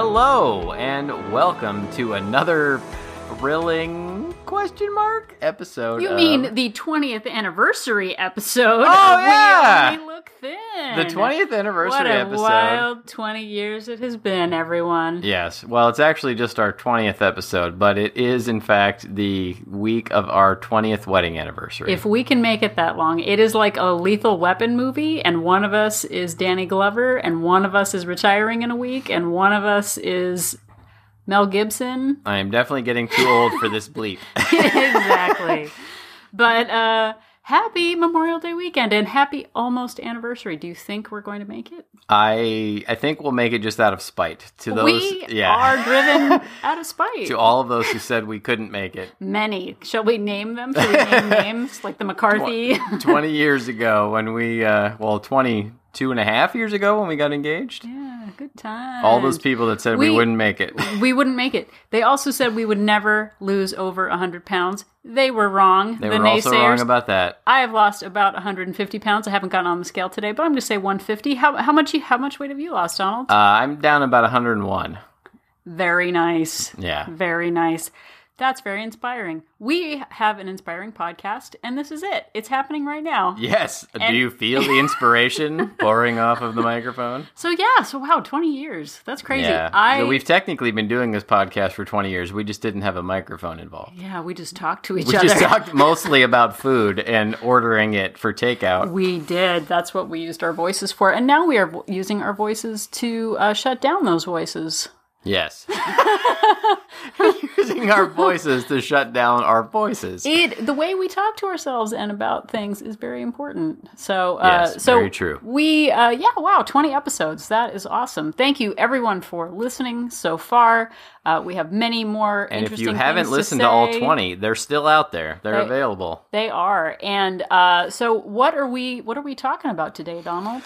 Hello and welcome to another thrilling question mark episode. You of mean the 20th anniversary episode? Oh, yeah. We Only Look Thin. The 20th anniversary What a episode? wild 20 years it has been, everyone. Yes. Well, it's actually just our 20th episode, but it is in fact the week of our 20th wedding anniversary. If we can make it that long, it is like a lethal weapon movie, and one of us is Danny Glover, and one of us is retiring in a week, and one of us is Mel Gibson. I am definitely getting too old for this bleep. exactly. But uh happy Memorial Day weekend and happy almost anniversary. Do you think we're going to make it? I I think we'll make it just out of spite to those we yeah. are driven out of spite. to all of those who said we couldn't make it. Many. Shall we name them? Shall we name names like the McCarthy? 20 years ago when we uh well 22 and a half years ago when we got engaged. yeah, good time. All those people that said we, We- wouldn't make it. We wouldn't make it. They also said we would never lose over 100 pounds. They were wrong. They the were also naysayers. wrong about that. I have lost about 150 pounds. I haven't gotten on the scale today, but I'm going to say 150. How, how much you, how much weight have you lost, Donald? Uh, I'm down about 101. Very nice. Yeah. Very nice. That's very inspiring. We have an inspiring podcast, and this is it. It's happening right now. Yes. And- Do you feel the inspiration pouring off of the microphone? So yeah, so wow, 20 years. That's crazy. Yeah. I So we've technically been doing this podcast for 20 years. We just didn't have a microphone involved. Yeah, we just talked to each We other. We just talked mostly about food and ordering it for takeout. we did. That's what we used our voices for. And now we are using our voices to uh, shut down those voices. Yes. Using our voices to shut down our voices. It the way we talk to ourselves and about things is very important. So, uh, Yes, so very true. We, uh, yeah, wow, twenty episodes. That is awesome. Thank you everyone for listening so far. Uh, we have many more. And if you haven't listened to, all 20, they're still out there. They're They- available. They are. And uh, so, what are we? What are we talking about today, Donald?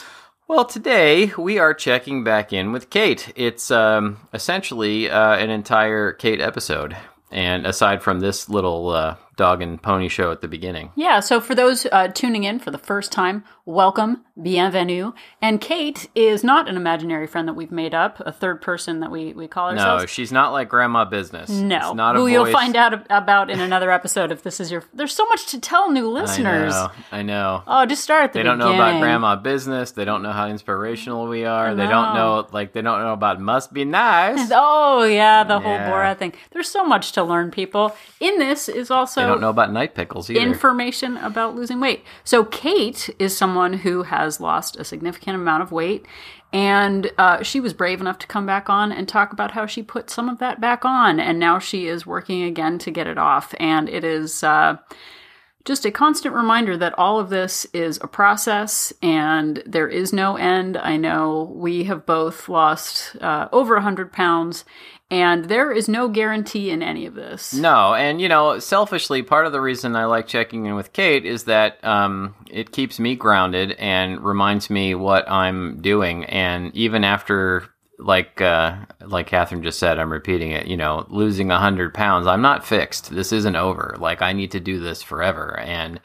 Well, today we are checking back in with Kate. It's um, essentially uh, an entire Kate episode. And aside from this little uh, dog and pony show at the beginning. Yeah. So, for those uh, tuning in for the first time, welcome, bienvenue. And Kate is not an imaginary friend that we've made up, a third person that we we call ourselves. No, she's not like Grandma Business. No, It's not a who you'll find out about in another episode if this is your. There's so much to tell new listeners. I know. I know. Oh, just start at the They don't know about grandma business. They don't know how inspirational we are. They don't know. like, they don't know about must be nice. Oh yeah, the whole Yeah. Borat thing. There's so much to learn, people. In this is also They don't know about night pickles either. information about losing weight. So Kate is someone who has lost a significant amount of weight, and uh, she was brave enough to come back on and talk about how she put some of that back on, and now she is working again to get it off. And it is. Uh, just a constant reminder that all of this is a process and there is no end. I know we have both lost uh, over 100 pounds, and there is no guarantee in any of this. No, and you know, selfishly, part of the reason I like checking in with Kate is that um, it keeps me grounded and reminds me what I'm doing. And even after, like, uh, like Catherine just said, I'm repeating it. You know, losing hundred pounds, I'm not fixed. This isn't over. Like, I need to do this forever. And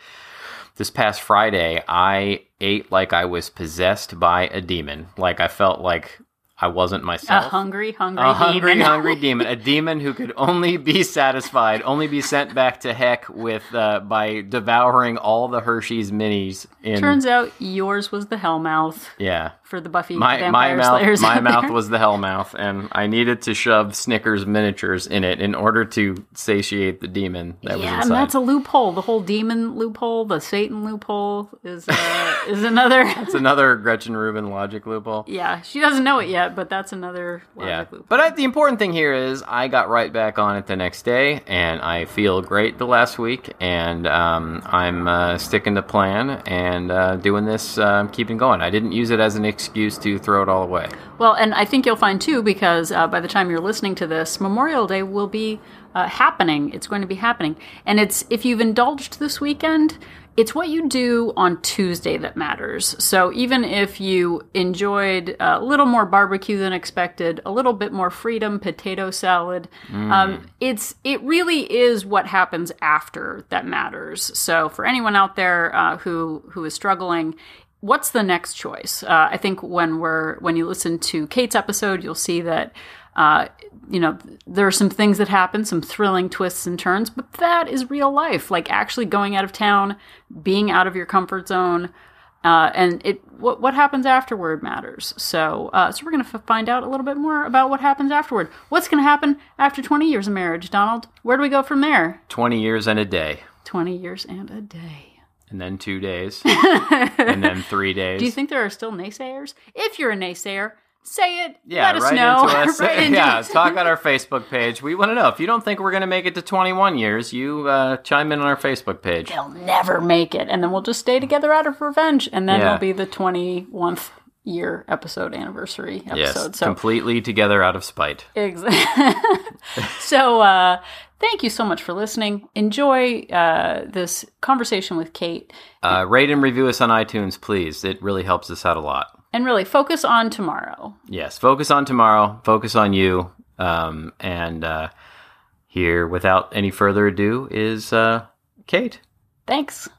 this past Friday, I ate like I was possessed by a demon. Like I felt like I wasn't myself. A hungry, hungry, a hungry, demon. hungry demon, a demon who could only be satisfied, only be sent back to heck with uh, by devouring all the Hershey's minis. In Turns out yours was the Hellmouth yeah, for the Buffy my my mouth Slayers. my mouth there. was the Hellmouth, and I needed to shove Snickers miniatures in it in order to satiate the demon that was yeah, inside. and that's a loophole. The whole demon loophole, the Satan loophole, is uh, is another. It's another Gretchen Rubin logic loophole. yeah, she doesn't know it yet, but that's another logic Yeah, loophole. but I, the important thing here is I got right back on it the next day, and I feel great the last week, and um, I'm uh, sticking to plan and uh, doing this, uh, keeping going. I didn't use it as an excuse to throw it all away. Well, and I think you'll find too, because uh, by the time you're listening to this, Memorial Day will be uh, happening. It's going to be happening. And it's if you've indulged this weekend, it's what you do on Tuesday that matters. So even if you enjoyed a little more barbecue than expected, a little bit more freedom, potato salad, um, it's it really is what happens after that matters. So for anyone out there uh, who who is struggling, what's the next choice? Uh, I think when we're when you listen to Kate's episode, you'll see that uh, you know, there are some things that happen, some thrilling twists and turns, but that is real life. Like actually going out of town, being out of your comfort zone, uh, and it what what happens afterward matters. So, uh, so we're going to f- find out a little bit more about what happens afterward. What's going to happen after 20 years of marriage, Donald? Where do we go from there? 20 years and a day. 20 years and a day. And then two days. and then three days. Do you think there are still naysayers? If you're a naysayer, say it. Yeah, Let us right know. us. Right into yeah, us. talk on our Facebook page. We want to know if you don't think we're going to make it to 21 years. You uh, chime in on our Facebook page. They'll never make it, and then we'll just stay together out of revenge, and then Yeah. it'll be the 21th year episode anniversary episode. Yes, so completely together out of spite. Exactly. so, uh, thank you so much for listening. Enjoy uh, this conversation with Kate, Uh, rate and review us on iTunes, please. It really helps us out a lot. and really focus on tomorrow. Yes, focus on tomorrow. Focus on you. Um, and uh, here, without any further ado, is uh, Kate. Thanks.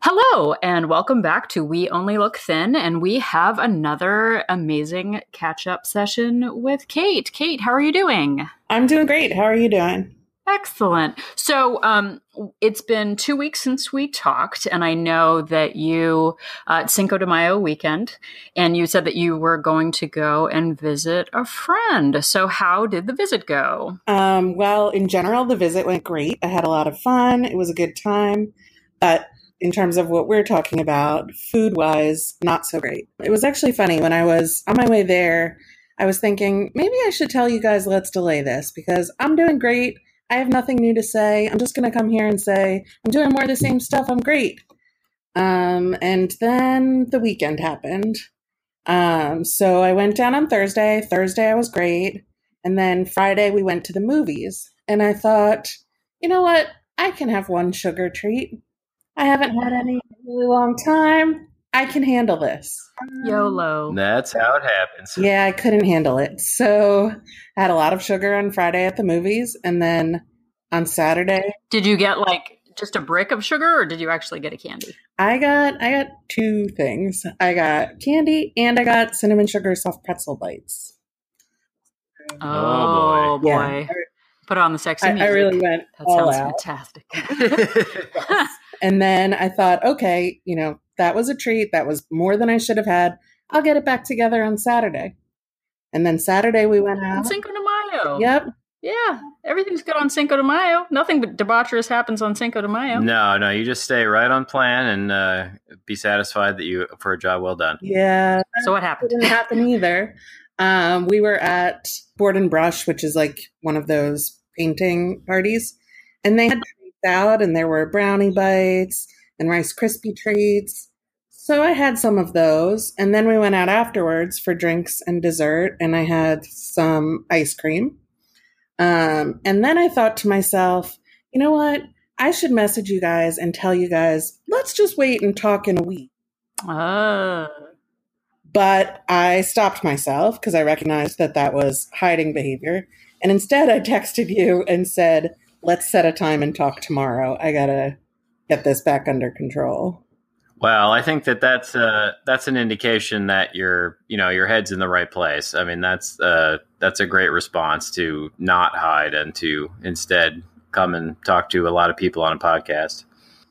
Hello, and welcome back to We Only Look Thin, and we have another amazing catch up session with Kate. Kate, how are you doing? I'm doing great. How are you doing? Excellent. So, um, it's been two weeks since we talked, and I know that you uh, Cinco de Mayo weekend, and you said that you were going to go and visit a friend. So, how did the visit go? Um, well, in general, the visit went great. I had a lot of fun. It was a good time. But in terms of what we're talking about, food wise, not so great. It was actually funny when I was on my way there. I was thinking maybe I should tell you guys let's delay this because I'm doing great. I have nothing new to say. I'm just going to come here and say I'm doing more of the same stuff. I'm great. Um, and then the weekend happened. Um, so I went down on Thursday. Thursday I was great. And then Friday we went to the movies. And I thought, you know what? I can have one sugar treat. I haven't had any in a really long time. I can handle this. YOLO. That's how it happens. Yeah, I couldn't handle it. So I had a lot of sugar on Friday at the movies. And then on Saturday, Did you get like just a brick of sugar, or did you actually get a candy? I got I got two things. I got candy and I got cinnamon sugar soft pretzel bites. Oh, oh boy! Yeah. Put on the sexy I, I really went that all sounds out. fantastic. And then I thought, okay, you know, that was a treat. That was more than I should have had. I'll get it back together on Saturday. And then Saturday we went out. Cinco de Mayo. Yep. Yeah, everything's good on Cinco de Mayo. Nothing but debaucherous happens on Cinco de Mayo. No, no, you just stay right on plan and uh, be satisfied that you for a job well done. Yeah. So what It happened? didn't happen either. Um, we were at Board and Brush, which is like one of those painting parties, and they had out, and there were brownie bites and Rice Krispie treats. So I had some of those, and then we went out afterwards for drinks and dessert, and I had some ice cream. Um, and then I thought to myself, you know what? I should message you guys and tell you guys, let's just wait and talk in a week. Uh, But I stopped myself because I recognized that that was hiding behavior. And instead, I texted you and said, let's set a time and talk tomorrow. I got to get this back under control. Well, I think that that's uh, that's an indication that your you know your head's in the right place. I mean, that's uh, that's a great response to not hide and to instead come and talk to a lot of people on a podcast.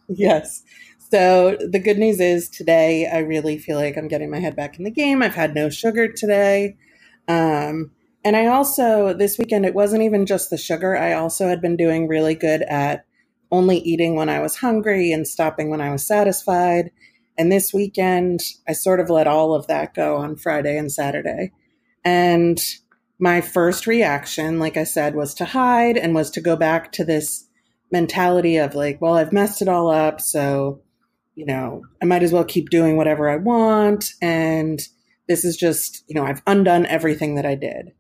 Yes. So the good news is today, I really feel like I'm getting my head back in the game. I've had no sugar today. Um, and I also, this weekend, it wasn't even just the sugar. I also had been doing really good at only eating when I was hungry and stopping when I was satisfied. And this weekend, I sort of let all of that go on Friday and Saturday. And my first reaction, like I said, was to hide and was to go back to this mentality of like, well, I've messed it all up. So, you know, I might as well keep doing whatever I want. And this is just, you know, I've undone everything that I did.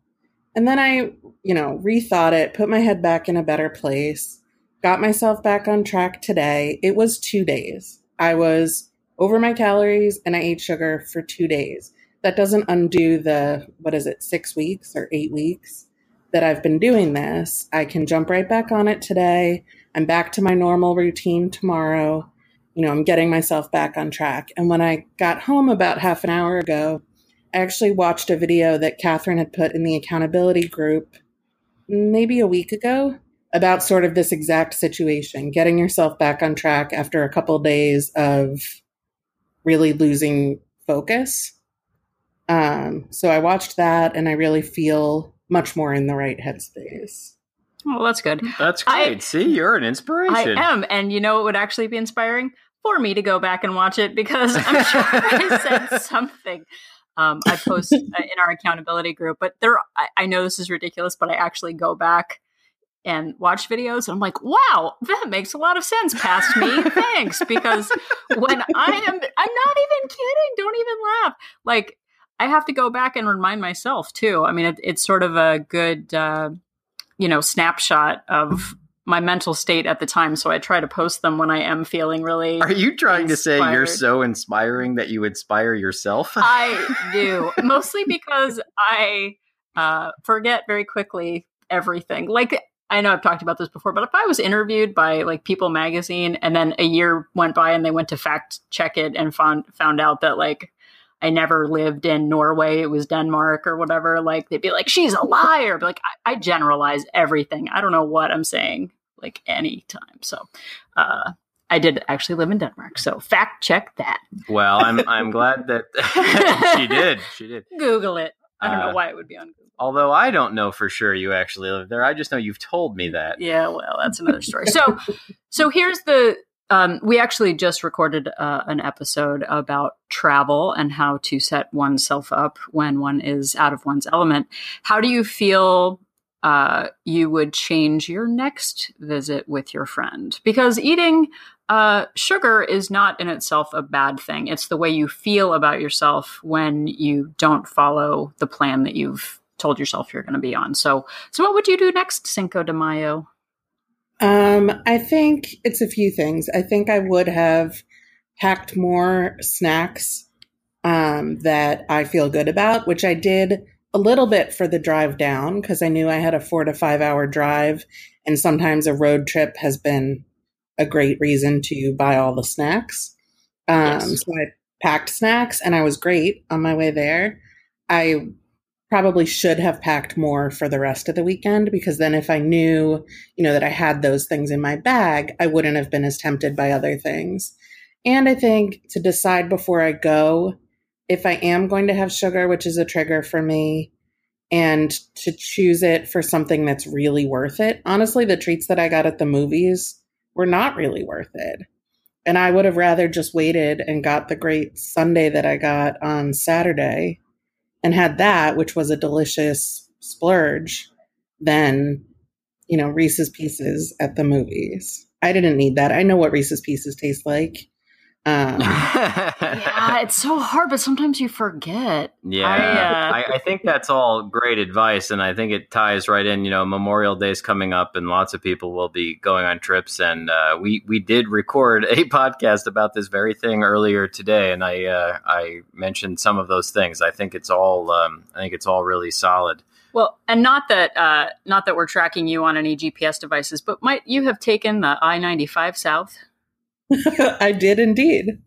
And then I, you know, rethought it, put my head back in a better place, got myself back on track today. It was two days. I was over my calories and I ate sugar for two days. That doesn't undo the, what is it, six weeks or eight weeks that I've been doing this. I can jump right back on it today. I'm back to my normal routine tomorrow. You know, I'm getting myself back on track. And when I got home about half an hour ago, I actually watched a video that Catherine had put in the accountability group maybe a week ago about sort of this exact situation, getting yourself back on track after a couple of days of really losing focus. Um, so I watched that and I really feel much more in the right headspace. Well, that's good. That's great. I- See, you're an inspiration. I am, and you know what would actually be inspiring for me to go back and watch it because I'm sure I said something. Um, I post uh, in our accountability group, but there, I, I know this is ridiculous, but I actually go back and watch videos. And I'm like, wow, that makes a lot of sense past me. Thanks, because when I am, I'm not even kidding. Don't even laugh. Like I have to go back and remind myself too. I mean, it, it's sort of a good, uh, you know, snapshot of my mental state at the time. So I try to post them when I am feeling really. Are you trying to say you're so inspiring that you inspire yourself? I do mostly because I uh, forget very quickly everything. Like I know I've talked about this before, but if I was interviewed by like People Magazine and then a year went by and they went to fact check it and found found out that like I never lived in Norway, it was Denmark or whatever, like they'd be like, "She's a liar." But like I, I generalize everything. I don't know what I'm saying like any time. So. uh I did actually live in Denmark, so fact check that. well, I'm I'm glad that she did. She did. Google it. I don't Uh, know why it would be on Google. Although I don't know for sure you actually live there. I just know you've told me that. Yeah, well, that's another story. So, so here's the. Um, we actually just recorded uh, an episode about travel and how to set oneself up when one is out of one's element. How do you feel uh, you would change your next visit with your friend? Because eating uh, sugar is not in itself a bad thing. It's the way you feel about yourself when you don't follow the plan that you've told yourself you're going to be on. So, so what would you do next Cinco de Mayo? Um, I think it's a few things. I think I would have packed more snacks um, that I feel good about, which I did a little bit for the drive down because I knew I had a four to five hour drive, and sometimes a road trip has been a great reason to buy all the snacks. Um, Yes. So I packed snacks, and I was great on my way there. I probably should have packed more for the rest of the weekend because then if I knew, you know, that I had those things in my bag, I wouldn't have been as tempted by other things. And I think to decide before I go if I am going to have sugar, which is a trigger for me, and to choose it for something that's really worth it. Honestly, the treats that I got at the movies were not really worth it. And I would have rather just waited and got the great sundae that I got on Saturday and had that, which was a delicious splurge, than, you know, Reese's Pieces at the movies. I didn't need that. I know what Reese's Pieces taste like. Um, yeah, it's so hard, but sometimes you forget. Yeah, I, uh, I, I think that's all great advice, and I think it ties right in. You know, Memorial Day's coming up, and lots of people will be going on trips. And uh, we we did record a podcast about this very thing earlier today, and I uh, I mentioned some of those things. I think it's all um, I think it's all really solid. Well, and not that uh, not that we're tracking you on any GPS devices, but might you have taken the I ninety five south? I did indeed.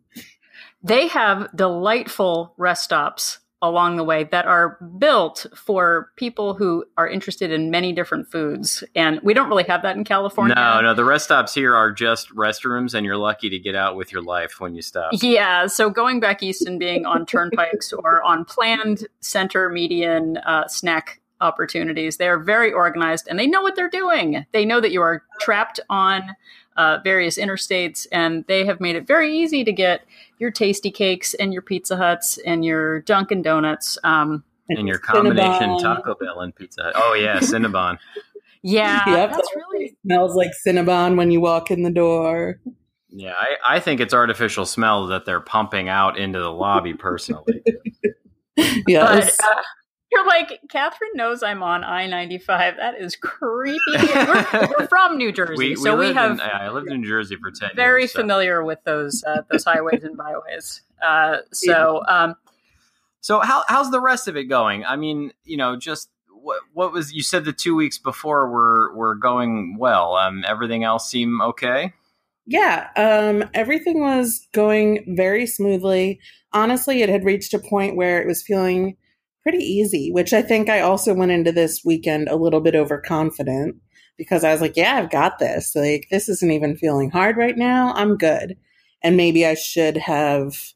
They have delightful rest stops along the way that are built for people who are interested in many different foods, and we don't really have that in California. No, no, the rest stops here are just restrooms, and you're lucky to get out with your life when you stop. Yeah, so going back east and being on turnpikes or on planned center median uh, snack opportunities, they are very organized and they know what they're doing. They know that you are trapped on uh, various interstates, and they have made it very easy to get your tasty cakes and your Pizza Huts and your Dunkin' Donuts. Um, And your combination Cinnabon. Taco Bell and Pizza Hut. Oh yeah, Cinnabon. yeah, Yep, that's really smells like Cinnabon when you walk in the door. Yeah, I, I think it's artificial smell that they're pumping out into the lobby. Personally, Yes. But uh, you're like, Catherine knows I'm on I 95. That is creepy. we're, we're from New Jersey, so we lived have In, I lived in New Jersey for ten very years. so- familiar with those uh, those highways and byways. Uh, so, um, So how how's the rest of it going? I mean, you know, just what what was you said the two weeks before were were going well. Um, everything else seem okay. Yeah, um, everything was going very smoothly. honestly, it had reached a point where it was feeling pretty easy, which I think I also went into this weekend a little bit overconfident because I was like, yeah, I've got this. Like, this isn't even feeling hard right now. I'm good. And maybe I should have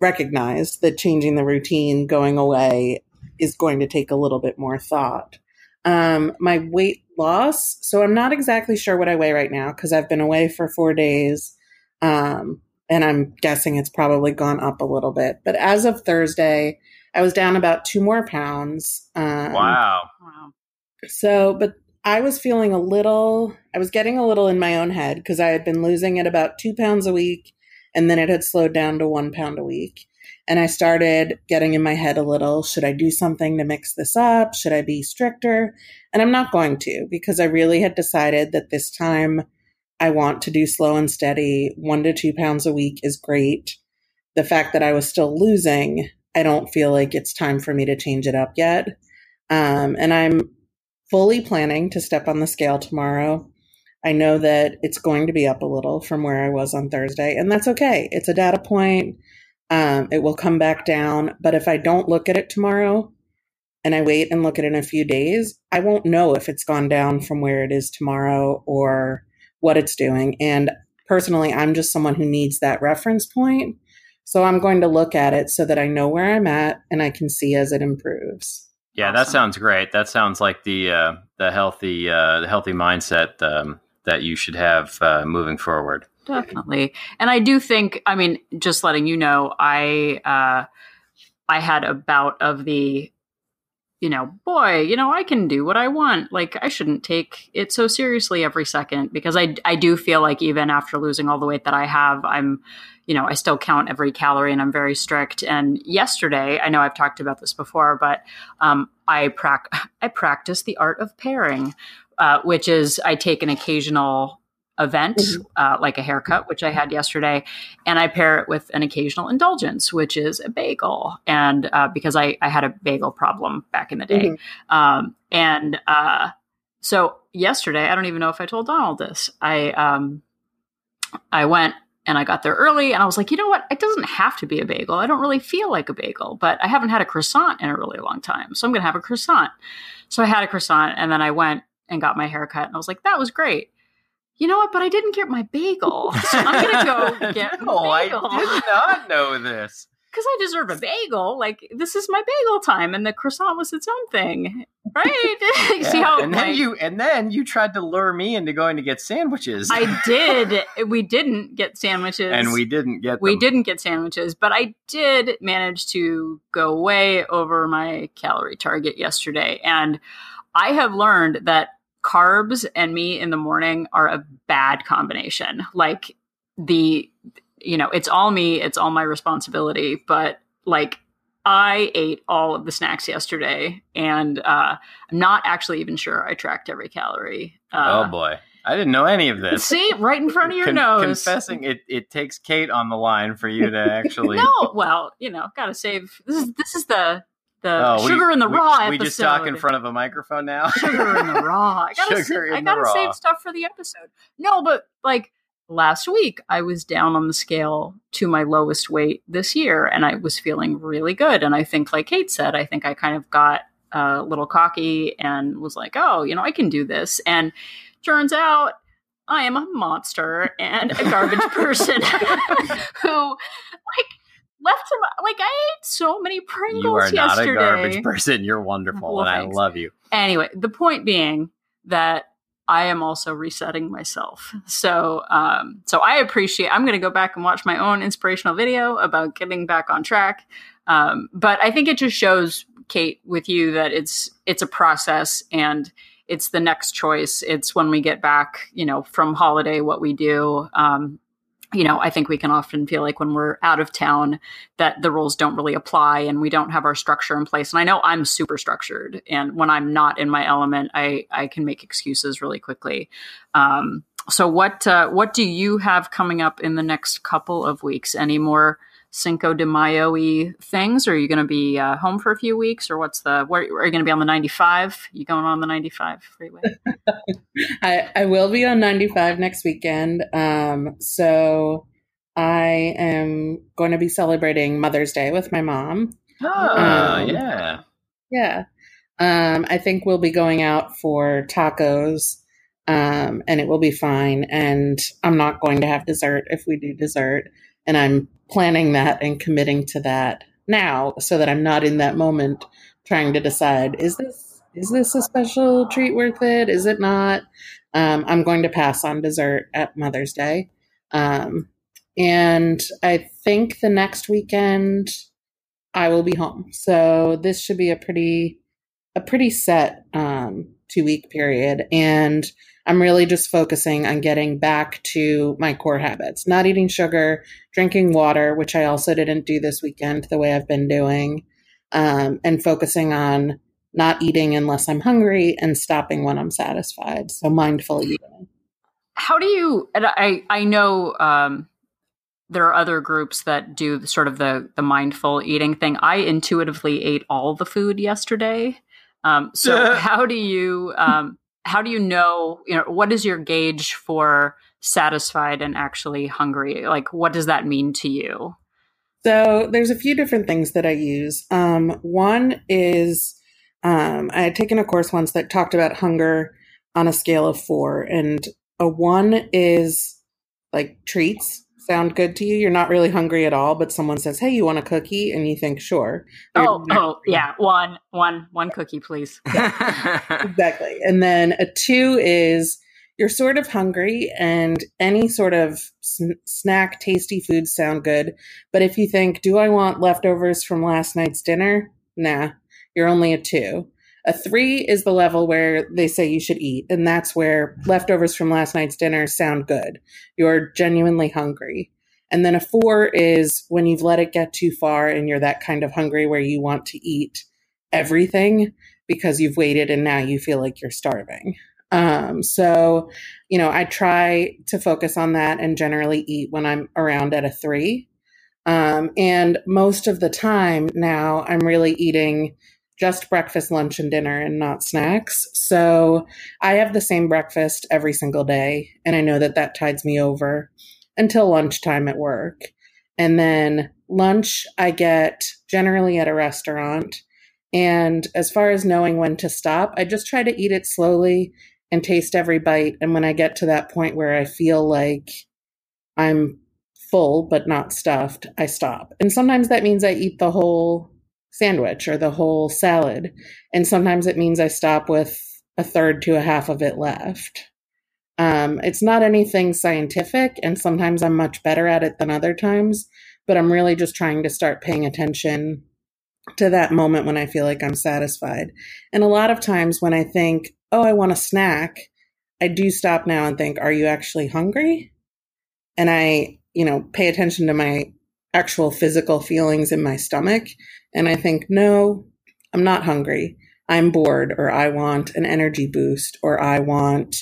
recognized that changing the routine, going away, is going to take a little bit more thought. Um, my weight loss. So I'm not exactly sure what I weigh right now because I've been away for four days. Um, and I'm guessing it's probably gone up a little bit. But as of Thursday, I was down about two more pounds. Um, wow. Wow. So, but I was feeling a little, I was getting a little in my own head because I had been losing at about two pounds a week and then it had slowed down to one pound a week. And I started getting in my head a little should I do something to mix this up? Should I be stricter? And I'm not going to because I really had decided that this time I want to do slow and steady. One to two pounds a week is great. The fact that I was still losing, I don't feel like it's time for me to change it up yet. Um, and I'm fully planning to step on the scale tomorrow. I know that it's going to be up a little from where I was on Thursday, and that's okay. It's a data point. Um, it will come back down. But if I don't look at it tomorrow and I wait and look at it in a few days, I won't know if it's gone down from where it is tomorrow or what it's doing. And personally, I'm just someone who needs that reference point. So I'm going to look at it so that I know where I'm at and I can see as it improves. Yeah, awesome. that sounds great. That sounds like the uh, the healthy uh, the healthy mindset um, that you should have uh, moving forward. Definitely. And I do think, I mean, just letting you know, I uh I had a bout of the you know, boy, you know, I can do what I want. Like I shouldn't take it so seriously every second because I I do feel like even after losing all the weight that I have, I'm you know, I still count every calorie and I'm very strict. And yesterday, I know I've talked about this before, but um, I prac I practice the art of pairing, uh, which is I take an occasional event, mm-hmm. uh, like a haircut, which I had yesterday, and I pair it with an occasional indulgence, which is a bagel. And uh, because I, I had a bagel problem back in the day. Mm-hmm. Um, and uh, so yesterday, I don't even know if I told Donald this. I um, I went and I got there early and I was like, you know what? It doesn't have to be a bagel. I don't really feel like a bagel, but I haven't had a croissant in a really long time. So I'm going to have a croissant. So I had a croissant and then I went and got my haircut and I was like, that was great you know what? But I didn't get my bagel. So I'm going to go get no, bagel. I did not know this. Because I deserve a bagel. Like, this is my bagel time, and the croissant was its own thing. Right? yeah. See how and then like, you and then you tried to lure me into going to get sandwiches. I did. We didn't get sandwiches. And we didn't get them. We didn't get sandwiches, but I did manage to go way over my calorie target yesterday. And I have learned that carbs and me in the morning are a bad combination. Like the, you know, it's all me, it's all my responsibility. But like, I ate all of the snacks yesterday, and uh, I'm not actually even sure I tracked every calorie. Uh, oh boy. I didn't know any of this. See, right in front of your Con- nose. Confessing, it, it takes Kate on the line for you to actually. no, well, you know, gotta save. This is this is the the oh, sugar we, in the raw we, we just talk in front of a microphone now. sugar in the raw. I gotta, sugar sa- I gotta save stuff for the episode. No, but like last week, I was down on the scale to my lowest weight this year, and I was feeling really good. And I think, like Kate said, I think I kind of got uh, a little cocky and was like, "Oh, you know, I can do this." And turns out I am a monster and a garbage person who, like left him like I ate so many Pringles You are not yesterday. a garbage person. You're wonderful, well, and thanks. I love you. Anyway, the point being that I am also resetting myself. So, um, so I appreciate. I'm going to go back and watch my own inspirational video about getting back on track. Um, but I think it just shows Kate with you that it's it's a process and it's the next choice. It's when we get back, you know, from holiday, what we do. Um, you know, I think we can often feel like when we're out of town that the rules don't really apply and we don't have our structure in place. And I know I'm super structured, and when I'm not in my element, I I can make excuses really quickly. Um, so what uh, what do you have coming up in the next couple of weeks? Any more Cinco de Mayo things? Or are you going to be uh, home for a few weeks, or what's the? Where, are you going to be on the 95? You going on the 95 freeway? I I will be on 95 next weekend. Um, so I am going to be celebrating Mother's Day with my mom. Oh, Um, yeah. Yeah. Um, I think we'll be going out for tacos, um, and it will be fine. And I'm not going to have dessert if we do dessert. And I'm planning that and committing to that now so that I'm not in that moment trying to decide is this is this a special treat worth it? Is it not? Um, I'm going to pass on dessert at Mother's Day. Um, and I think the next weekend I will be home. So this should be a pretty a pretty set um, two week period, and I'm really just focusing on getting back to my core habits: not eating sugar, drinking water, which I also didn't do this weekend the way I've been doing, um, and focusing on not eating unless I'm hungry and stopping when I'm satisfied. So mindful eating. How do you? And I I know um, there are other groups that do sort of the the mindful eating thing. I intuitively ate all the food yesterday. Um, so how do you um, how do you know you know what is your gauge for satisfied and actually hungry? Like what does that mean to you? So there's a few different things that I use. Um, one is um, I had taken a course once that talked about hunger on a scale of four, and a one is like treats sound good to you. You're not really hungry at all, but someone says, "Hey, you want a cookie?" and you think, "Sure." You're Oh, oh yeah, one one one cookie, please. exactly. And then a two is you're sort of hungry, and any sort of sn- snack, tasty foods sound good. But if you think, do I want leftovers from last night's dinner? Nah, you're only a two. A three is the level where they say you should eat, and that's where leftovers from last night's dinner sound good. You're genuinely hungry. And then a four is when you've let it get too far and you're that kind of hungry where you want to eat everything because you've waited and now you feel like you're starving. Um, so, you know, I try to focus on that and generally eat when I'm around at a three. Um, and most of the time now I'm really eating just breakfast, lunch, and dinner and not snacks. So I have the same breakfast every single day. And I know that that tides me over until lunchtime at work. And then lunch I get generally at a restaurant. And as far as knowing when to stop, I just try to eat it slowly and taste every bite. And when I get to that point where I feel like I'm full but not stuffed, I stop. And sometimes that means I eat the whole sandwich or the whole salad. And sometimes it means I stop with a third to a half of it left. Um, it's not anything scientific, and sometimes I'm much better at it than other times, but I'm really just trying to start paying attention to that moment when I feel like I'm satisfied. And a lot of times when I think, oh, I want a snack, I do stop now and think, are you actually hungry? And I, you know, pay attention to my actual physical feelings in my stomach. And I think, no, I'm not hungry. I'm bored, or I want an energy boost, or I want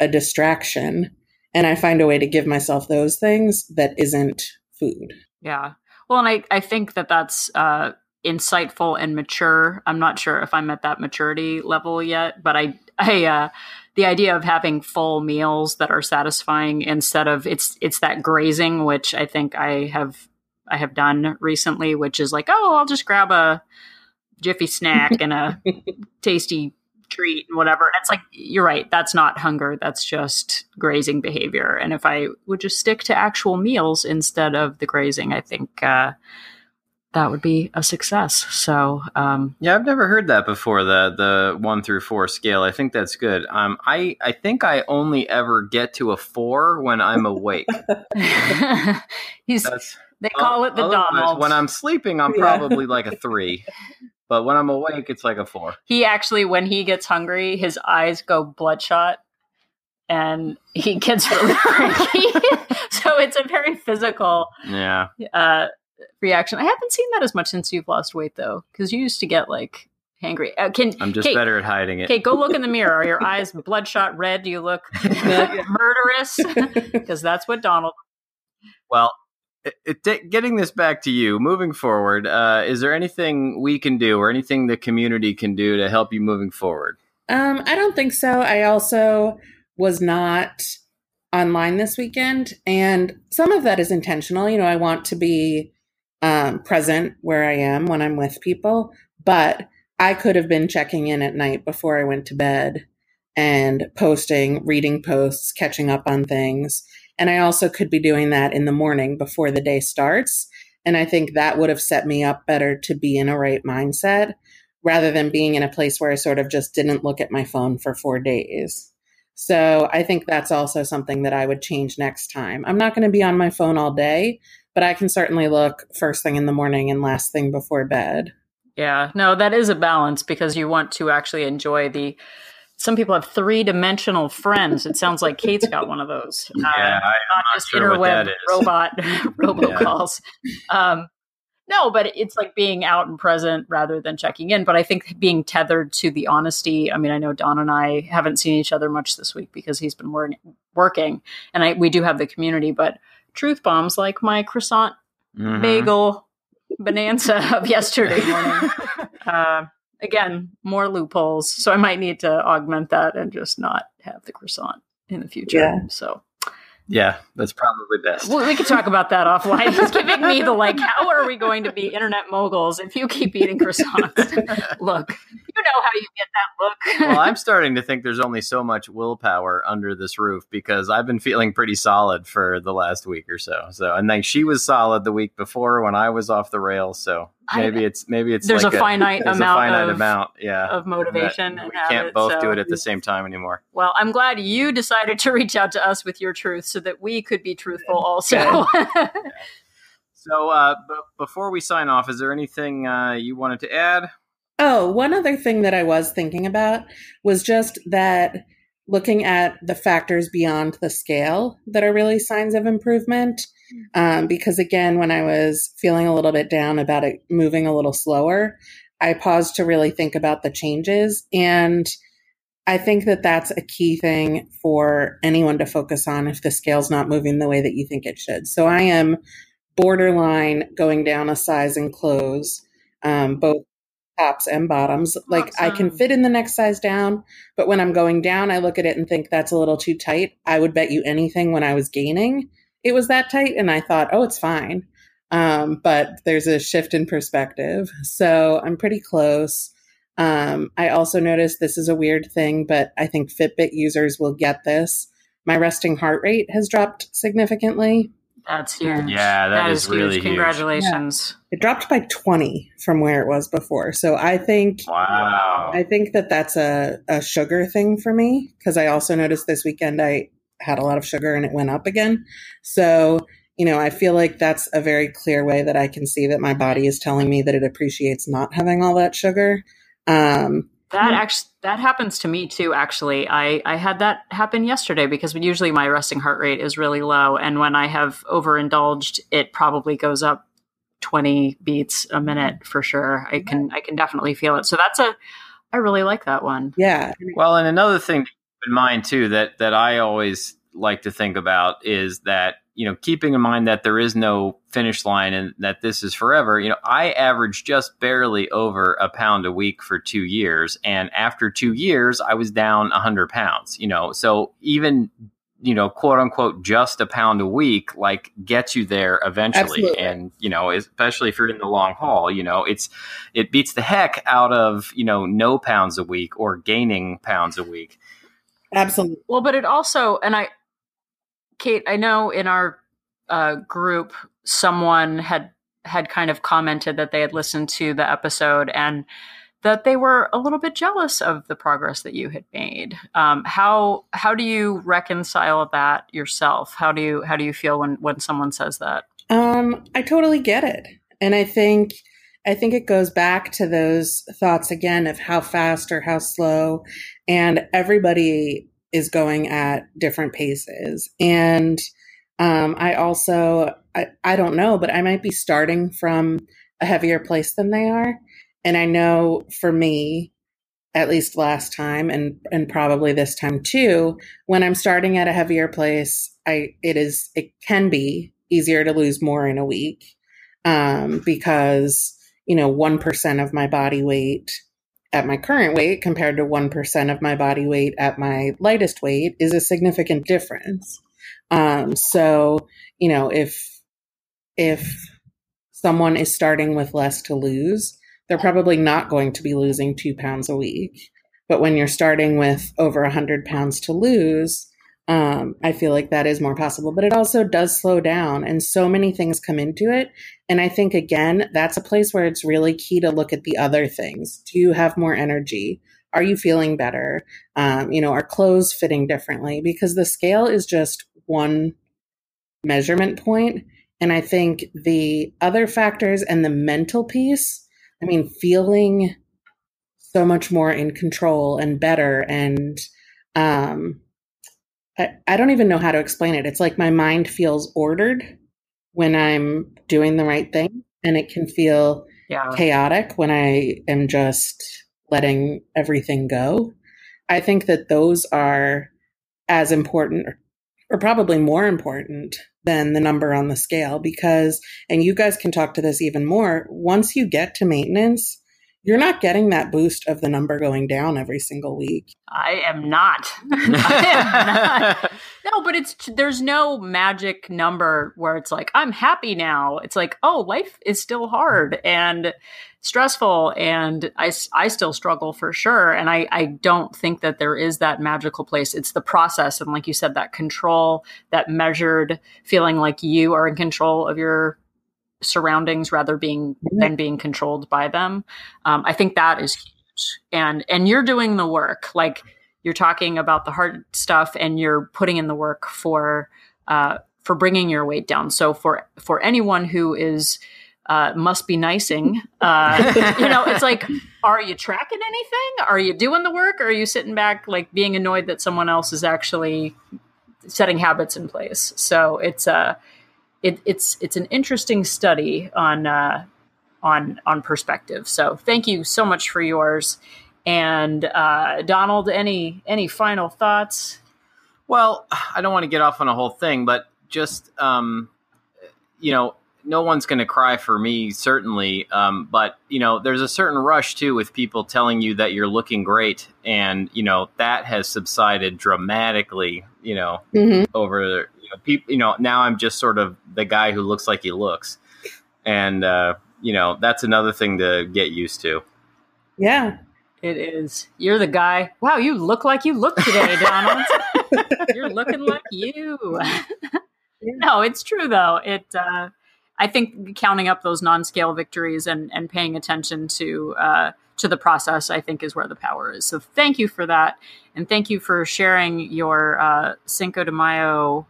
a distraction. And I find a way to give myself those things that isn't food. Yeah. Well, and I, I think that that's uh, insightful and mature. I'm not sure if I'm at that maturity level yet, but I, I, uh, the idea of having full meals that are satisfying instead of it's, it's that grazing, which I think I have, I have done recently, which is like, oh, I'll just grab a jiffy snack and a tasty treat and whatever. And it's like, you're right. That's not hunger. That's just grazing behavior. And if I would just stick to actual meals instead of the grazing, I think uh, that would be a success. So, um, Yeah, I've never heard that before. The the one through four scale. I think that's good. Um, I I think I only ever get to a four when I'm awake. he's, That's they call it the Donald. When I'm sleeping, I'm Yeah. probably like a three, but when I'm awake, it's like a four. he actually, when he gets hungry, his eyes go bloodshot and he gets really cranky. so it's a very physical Yeah, uh, reaction. I haven't seen that as much since you've lost weight, though, because you used to get like hangry. Uh, can I'm just Kate, better at hiding it. Okay, go look in the mirror. Are your eyes bloodshot red? Do you look murderous? Because that's what Donald. Well, it, it, getting this back to you, moving forward, uh, is there anything we can do or anything the community can do to help you moving forward? Um, I don't think so. I also was not online this weekend, and some of that is intentional. You know, I want to be um, present where I am when I'm with people, but I could have been checking in at night before I went to bed and posting, reading posts, catching up on things. And I also could be doing that in the morning before the day starts. And I think that would have set me up better to be in a right mindset rather than being in a place where I sort of just didn't look at my phone for four days. So I think that's also something that I would change next time. I'm not going to be on my phone all day, but I can certainly look first thing in the morning and last thing before bed. Yeah, no, that is a balance because you want to actually enjoy the. Some people have three dimensional friends. It sounds like Kate's got one of those. Yeah, uh, I'm not, not just sure interweb robot robocalls. Yeah. Um, no, but it's like being out and present rather than checking in. But I think being tethered to the honesty. I mean, I know Don and I haven't seen each other much this week because he's been wor- working, and I we do have the community. But truth bombs like my croissant mm-hmm. bagel bonanza of yesterday morning. uh, again, more loopholes. So I might need to augment that and just not have the croissant in the future. Yeah. So yeah, that's probably best. Well, we could talk about that offline. He's giving me the like, how are we going to be internet moguls if you keep eating croissants? look, you know how you get that look. well, I'm starting to think there's only so much willpower under this roof because I've been feeling pretty solid for the last week or so. So, and then she was solid the week before when I was off the rails. So maybe I, it's maybe it's there's like a finite a, amount a finite of, amount, yeah, of motivation. we can't it, both so. do it at the same time anymore. Well, I'm glad you decided to reach out to us with your truth so that we could be truthful also. yeah. So, uh, b- before we sign off, is there anything uh, you wanted to add? Oh, one other thing that I was thinking about was just that looking at the factors beyond the scale that are really signs of improvement. Um, because again, when I was feeling a little bit down about it moving a little slower, I paused to really think about the changes. And I think that that's a key thing for anyone to focus on if the scale's not moving the way that you think it should. So I am borderline going down a size in clothes, um, both tops and bottoms. Like awesome. I can fit in the next size down, but when I'm going down, I look at it and think that's a little too tight. I would bet you anything when I was gaining, it was that tight, and I thought, oh, it's fine. Um, but there's a shift in perspective, so I'm pretty close. Um, I also noticed this is a weird thing, but I think Fitbit users will get this. My resting heart rate has dropped significantly. That's huge. Yeah, that, that is, is really huge. Congratulations. Yeah. It dropped by 20 from where it was before. So I think Wow. I think that that's a, a sugar thing for me because I also noticed this weekend I had a lot of sugar and it went up again. So, you know, I feel like that's a very clear way that I can see that my body is telling me that it appreciates not having all that sugar. Um, that actually that happens to me too. Actually, I I had that happen yesterday because usually my resting heart rate is really low, and when I have overindulged, it probably goes up twenty beats a minute for sure. I can I can definitely feel it. So that's a I really like that one. Yeah. Well, and another thing in mind too that that I always like to think about is that you know, keeping in mind that there is no finish line and that this is forever, you know, I averaged just barely over a pound a week for two years. And after two years, I was down 100 pounds, you know, so even, you know, quote unquote, just a pound a week, like gets you there eventually. Absolutely. And, you know, especially if you're in the long haul, you know, it's, it beats the heck out of, you know, no pounds a week or gaining pounds a week. Absolutely. Well, but it also, and I, Kate, I know in our uh, group, someone had had kind of commented that they had listened to the episode and that they were a little bit jealous of the progress that you had made. Um, how how do you reconcile that yourself? How do you how do you feel when when someone says that? Um, I totally get it, and I think I think it goes back to those thoughts again of how fast or how slow, and everybody is going at different paces. And um, I also, I, I don't know, but I might be starting from a heavier place than they are. And I know for me, at least last time and and probably this time too when i'm starting at a heavier place i it is it can be easier to lose more in a week um, because you know 1% of my body weight at my current weight compared to 1% of my body weight at my lightest weight is a significant difference. Um, so, you know, if, if someone is starting with less to lose, they're probably not going to be losing two pounds a week. But when you're starting with over 100 pounds to lose, um, I feel like that is more possible, but it also does slow down, and so many things come into it. And I think, again, that's a place where it's really key to look at the other things. Do you have more energy? Are you feeling better? Um, you know, are clothes fitting differently? Because the scale is just one measurement point. And I think the other factors and the mental piece, I mean, feeling so much more in control and better and, um, I, I don't even know how to explain it. It's like my mind feels ordered when I'm doing the right thing, and it can feel yeah. chaotic when I am just letting everything go. I think that those are as important or probably more important than the number on the scale because, and you guys can talk to this even more, once you get to maintenance, you're not getting that boost of the number going down every single week. I am not. I am not. No, but it's there's no magic number where it's like I'm happy now. It's like, oh, life is still hard and stressful and I, I still struggle for sure and I, I don't think that there is that magical place it's the process and like you said that control that measured feeling like you are in control of your surroundings rather being mm-hmm. than being controlled by them. Um, I think that is huge. And and you're doing the work. Like you're talking about the hard stuff, and you're putting in the work for uh, for bringing your weight down. So for for anyone who is uh, must be nicing. Uh, you know, it's like, are you tracking anything? Are you doing the work? Or are you sitting back, like being annoyed that someone else is actually setting habits in place? So it's uh, it, it's it's an interesting study on uh, on on perspective. So thank you so much for yours. And uh, Donald, any any final thoughts? Well, I don't want to get off on a whole thing, but just um, you know, no one's going to cry for me, certainly. Um, but you know, there's a certain rush too with people telling you that you're looking great, and you know that has subsided dramatically. You know, mm-hmm. over know, people, you know, now I'm just sort of the guy who looks like he looks, and uh, you know, that's another thing to get used to. Yeah, it is. You're the guy. Wow, you look like you look today, Donald. You're looking like you. no, it's true though. It. Uh, I think counting up those non-scale victories and and paying attention to uh, to the process, I think, is where the power is. So thank you for that, and thank you for sharing your uh, Cinco de Mayo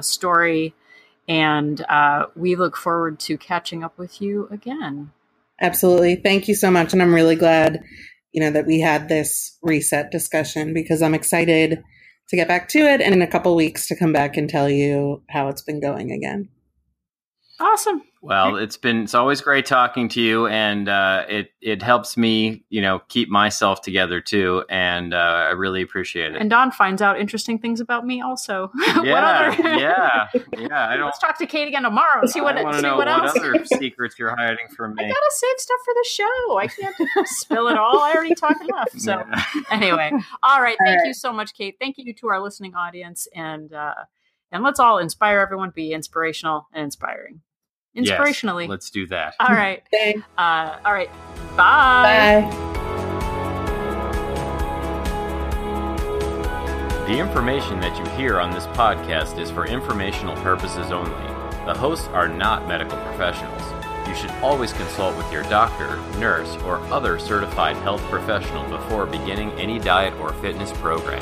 story. And uh, we look forward to catching up with you again. Absolutely. Thank you so much. And I'm really glad, you know, that we had this reset discussion because I'm excited to get back to it and in a couple weeks to come back and tell you how it's been going again. Awesome. Well, it's been it's always great talking to you, and uh, it it helps me, you know, keep myself together too, and uh, I really appreciate it. And Don finds out interesting things about me also. Yeah, yeah, yeah. I don't. Let's talk to Kate again tomorrow. And see what. I see know what, what else. other secrets you're hiding from me. I gotta save stuff for the show. I can't spill it all. I already talked enough. So yeah. anyway, all right. Thank all right. you so much, Kate. Thank you to our listening audience, and uh, and let's all inspire everyone. Be inspirational and inspiring inspirationally. Yes, let's do that. All right. Uh, all right. Bye. Bye. The information that you hear on this podcast is for informational purposes only. The hosts are not medical professionals. You should always consult with your doctor, nurse, or other certified health professional before beginning any diet or fitness program.